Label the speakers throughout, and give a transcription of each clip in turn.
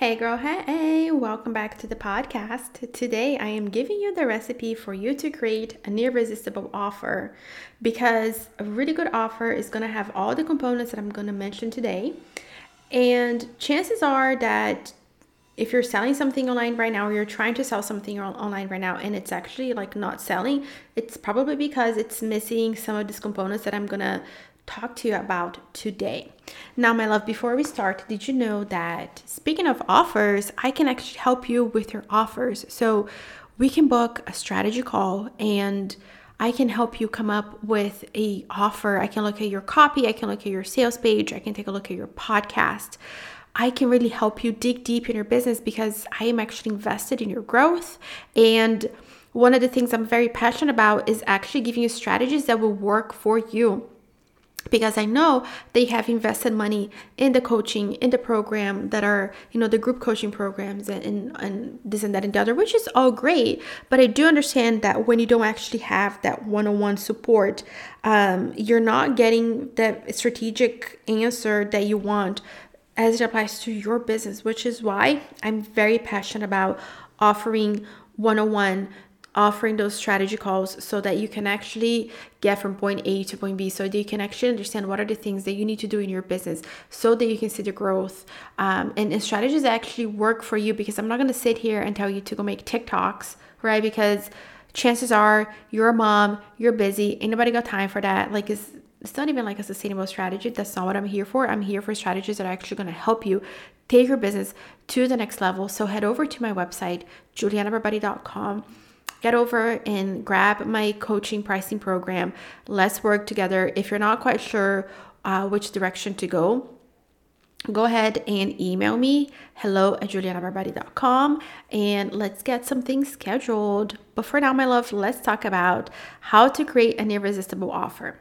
Speaker 1: Hey girl, hey, welcome back to the podcast. Today I am giving you the recipe for you to create an irresistible offer because a really good offer is going to have all the components that I'm going to mention today. And chances are that if you're selling something online right now or you're trying to sell something online right now and it's actually like not selling, it's probably because it's missing some of these components that I'm going to talk to you about today. Now, my love, before we start, did you know that speaking of offers, I can actually help you with your offers? So we can book a strategy call and I can help you come up with a offer. I can look at your copy, I can look at your sales page, I can take a look at your podcast. I can really help you dig deep in your business because I am actually invested in your growth and one of the things I'm very passionate about is actually giving you strategies that will work for you because I know they have invested money in the coaching, in the program that are, you know, the group coaching programs and, and, and, this and that and the other, which is all great. But I do understand that when you don't actually have that one on one support, um, you're not getting the strategic answer that you want as it applies to your business, which is why I'm very passionate about offering one on one offering those strategy calls so that you can actually get from point A to point B so that you can actually understand what are the things that you need to do in your business so that you can see the growth um, and, and strategies actually work for you because I'm not going to sit here and tell you to go make TikToks, right? Because chances are you're a mom, you're busy, ain't nobody got time for that. Like it's it's not even like a sustainable strategy. That's not what I'm here for. I'm here for strategies that are actually going to help you take your business to the next level. So head over to my website, julianabarbati.com get over and grab my coaching pricing program. Let's work together. If you're not quite sure uh, which direction to go, go ahead and email me hello at julianabarbati.com and let's get something scheduled. But for now, my love, let's talk about how to create an irresistible offer.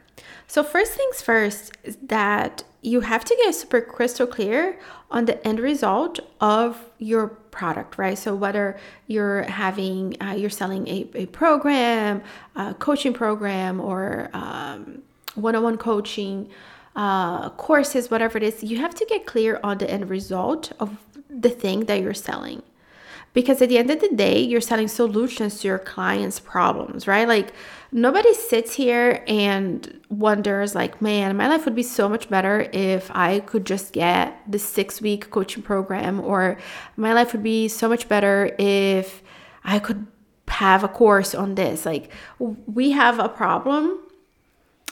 Speaker 1: So, first things first is that you have to get super crystal clear on the end result of your product, right? So whether you're having, uh, you're selling a, a program, a coaching program, or um, one-on-one coaching, uh, courses, whatever it is, you have to get clear on the end result of the thing that you're selling. Because at the end of the day, you're selling solutions to your clients' problems, right? Like nobody sits here and wonders like, man, my life would be so much better if I could just get the 6-week coaching program or my life would be so much better if I could have a course on this. Like we have a problem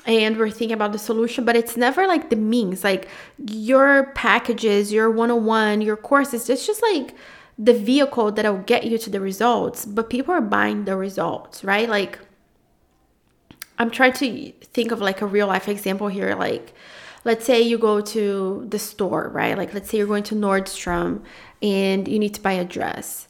Speaker 1: and we're thinking about the solution, but it's never like the means. Like your packages, your 101, your courses, it's just like the vehicle that'll get you to the results, but people are buying the results, right? Like, I'm trying to think of like a real life example here. Like, let's say you go to the store, right? Like, let's say you're going to Nordstrom and you need to buy a dress.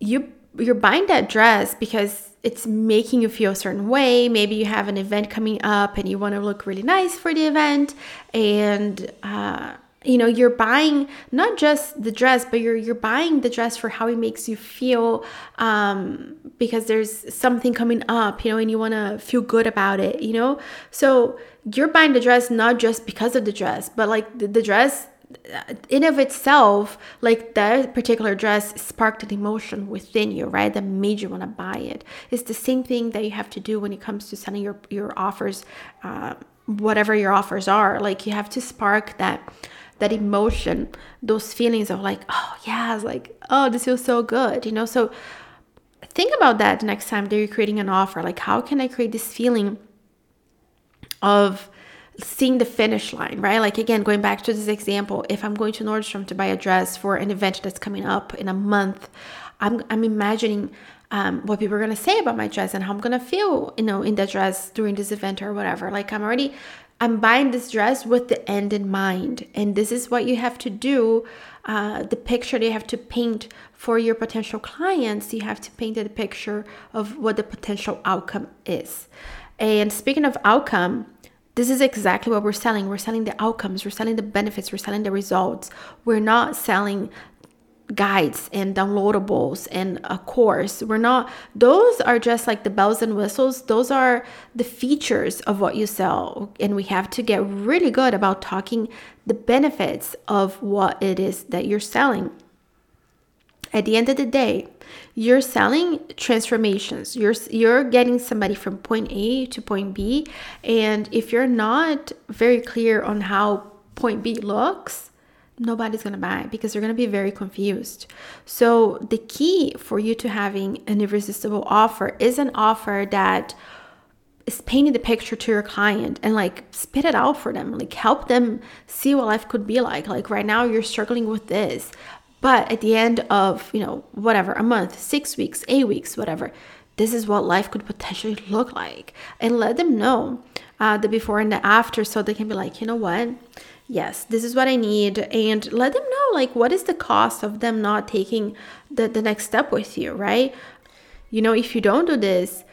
Speaker 1: You you're buying that dress because it's making you feel a certain way. Maybe you have an event coming up and you want to look really nice for the event, and uh, you know you're buying not just the dress but you're you're buying the dress for how it makes you feel um, because there's something coming up you know and you want to feel good about it you know so you're buying the dress not just because of the dress but like the, the dress in of itself like that particular dress sparked an emotion within you right that made you want to buy it it's the same thing that you have to do when it comes to sending your your offers uh, whatever your offers are like you have to spark that that emotion, those feelings of like, oh yeah, like, oh, this feels so good, you know? So think about that next time that you're creating an offer. Like, how can I create this feeling of seeing the finish line, right? Like again, going back to this example, if I'm going to Nordstrom to buy a dress for an event that's coming up in a month, I'm I'm imagining um, what people are gonna say about my dress and how I'm gonna feel, you know, in that dress during this event or whatever. Like I'm already I'm buying this dress with the end in mind. And this is what you have to do. Uh, the picture you have to paint for your potential clients, you have to paint the picture of what the potential outcome is. And speaking of outcome, this is exactly what we're selling. We're selling the outcomes, we're selling the benefits, we're selling the results. We're not selling guides and downloadables and a course. We're not, those are just like the bells and whistles. Those are the features of what you sell. And we have to get really good about talking the benefits of what it is that you're selling. At the end of the day, you're selling transformations. You're you're getting somebody from point A to point B, and if you're not very clear on how point B looks, nobody's going to buy because they're going to be very confused. So the key for you to having an irresistible offer is an offer that is painting the picture to your client and like spit it out for them like help them see what life could be like like right now you're struggling with this but at the end of you know whatever a month six weeks eight weeks whatever this is what life could potentially look like. And let them know uh, the before and the after so they can be like you know what? Yes this is what i need. And let them know like what is the cost of them not taking the, the next step with you right? You know if you don't do this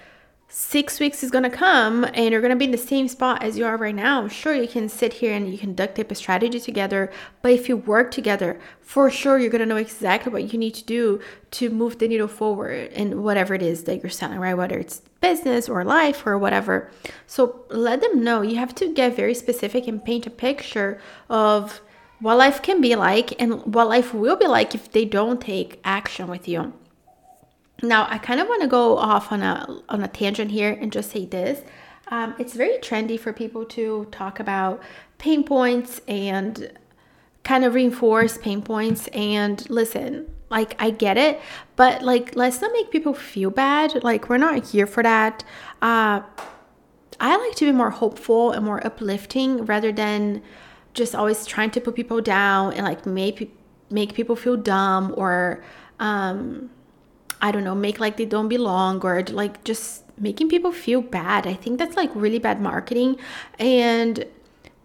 Speaker 1: six weeks is going to come and you're going to be in the same spot as you are right now, sure, you can sit here and you can duct tape a strategy together. But if you work together, for sure, you're going to know exactly what you need to do to move the needle forward in whatever it is that you're selling, right? Whether it's business or life or whatever. So let them know. You have to get very specific and paint a picture of what life can be like and what life will be like if they don't take action with you. Now, I kind of want to go off on a on a tangent here and just say this. Um, it's very trendy for people to talk about pain points and kind of reinforce pain points. And listen, like I get it, but like let's not make people feel bad. Like we're not here for that. Uh, I like to be more hopeful and more uplifting rather than just always trying to put people down and like make make people feel dumb or um, I don't know, make like they don't belong or like just making people feel bad. I think that's like really bad marketing. And,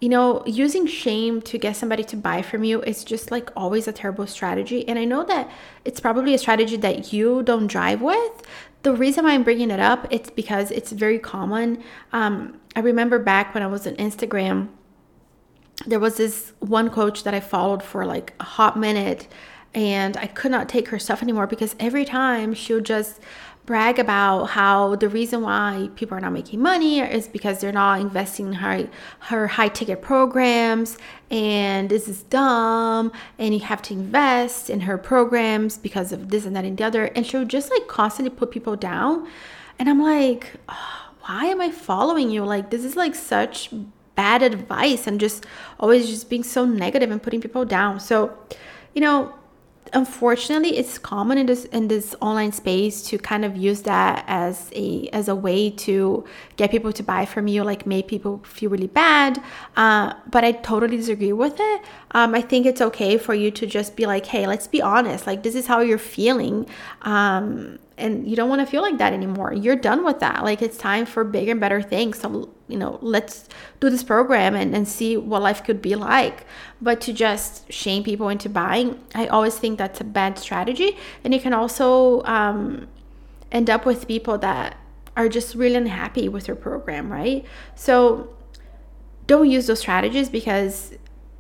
Speaker 1: you know, using shame to get somebody to buy from you is just like always a terrible strategy. And I know that it's probably a strategy that you don't drive with. The reason why I'm bringing it up, it's because it's very common. Um, I remember back when I was on Instagram, there was this one coach that I followed for like a hot minute and I could not take her stuff anymore because every time she would just brag about how the reason why people are not making money is because they're not investing in her her high ticket programs and this is dumb and you have to invest in her programs because of this and that and the other and she'll just like constantly put people down and I'm like oh, why am I following you? Like this is like such bad advice and just always just being so negative and putting people down. So you know unfortunately it's common in this in this online space to kind of use that as a as a way to get people to buy from you like make people feel really bad. Uh, but i totally disagree with it. Um, i think it's okay for you to just be like hey let's be honest. Like this is how you're feeling. Um, and you don't want to feel like that anymore. You're done with that. Like it's time for bigger and better things. So, you know, let's do this program and, and see what life could be like. But to just shame people into buying, I always think that's a bad strategy. And you can also um, end up with people that are just really unhappy with your program, right? So don't use those strategies because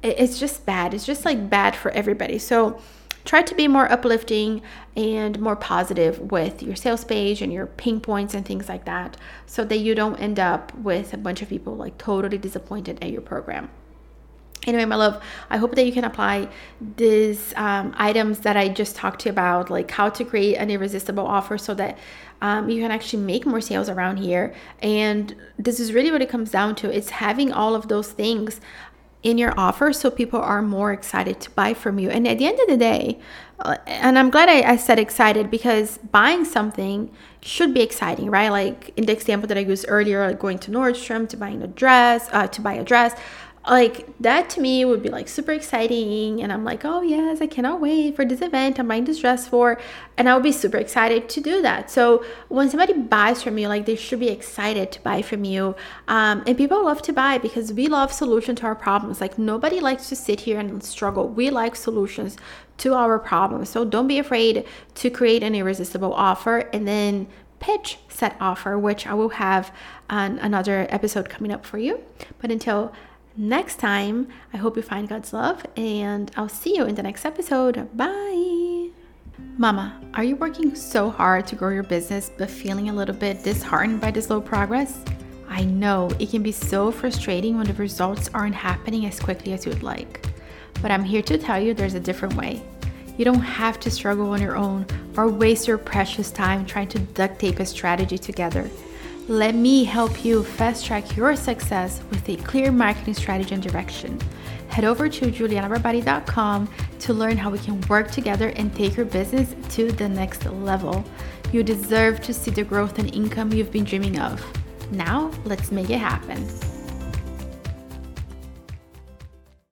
Speaker 1: it's just bad. It's just like bad for everybody. So, try to be more uplifting and more positive with your sales page and your pain points and things like that so that you don't end up with a bunch of people like totally disappointed at your program. Anyway my love i hope that you can apply these um, items that i just talked to you about like how to create an irresistible offer so that um, you can actually make more sales around here. And this is really what it comes down to. It's having all of those things in your offer so people are more excited to buy from you. And at the end of the day, uh, and I'm glad I, I, said excited because buying something should be exciting, right? Like in the example that I used earlier, like going to Nordstrom to buying a dress, uh, to buy a dress like that to me would be like super exciting and i'm like oh yes i cannot wait for this event i'm buying this dress for and i would be super excited to do that. So when somebody buys from you like they should be excited to buy from you um, and people love to buy because we love solution to our problems. Like nobody likes to sit here and struggle. We like solutions to our problems. So don't be afraid to create an irresistible offer and then pitch set offer which i will have on another episode coming up for you. But until next time. I hope you find God's love, and I'll see you in the next episode. Bye. Mama, are you working so hard to grow your business but feeling a little bit disheartened by the slow progress? I know it can be so frustrating when the results aren't happening as quickly as you would like. But I'm here to tell you there's a different way. You don't have to struggle on your own or waste your precious time trying to duct tape a strategy together. Let me help you fast track your success with a clear marketing strategy and direction. Head over to julianabarbati.com to learn how we can work together and take your business to the next level. You deserve to see the growth and income you've been dreaming of. Now, let's make it happen.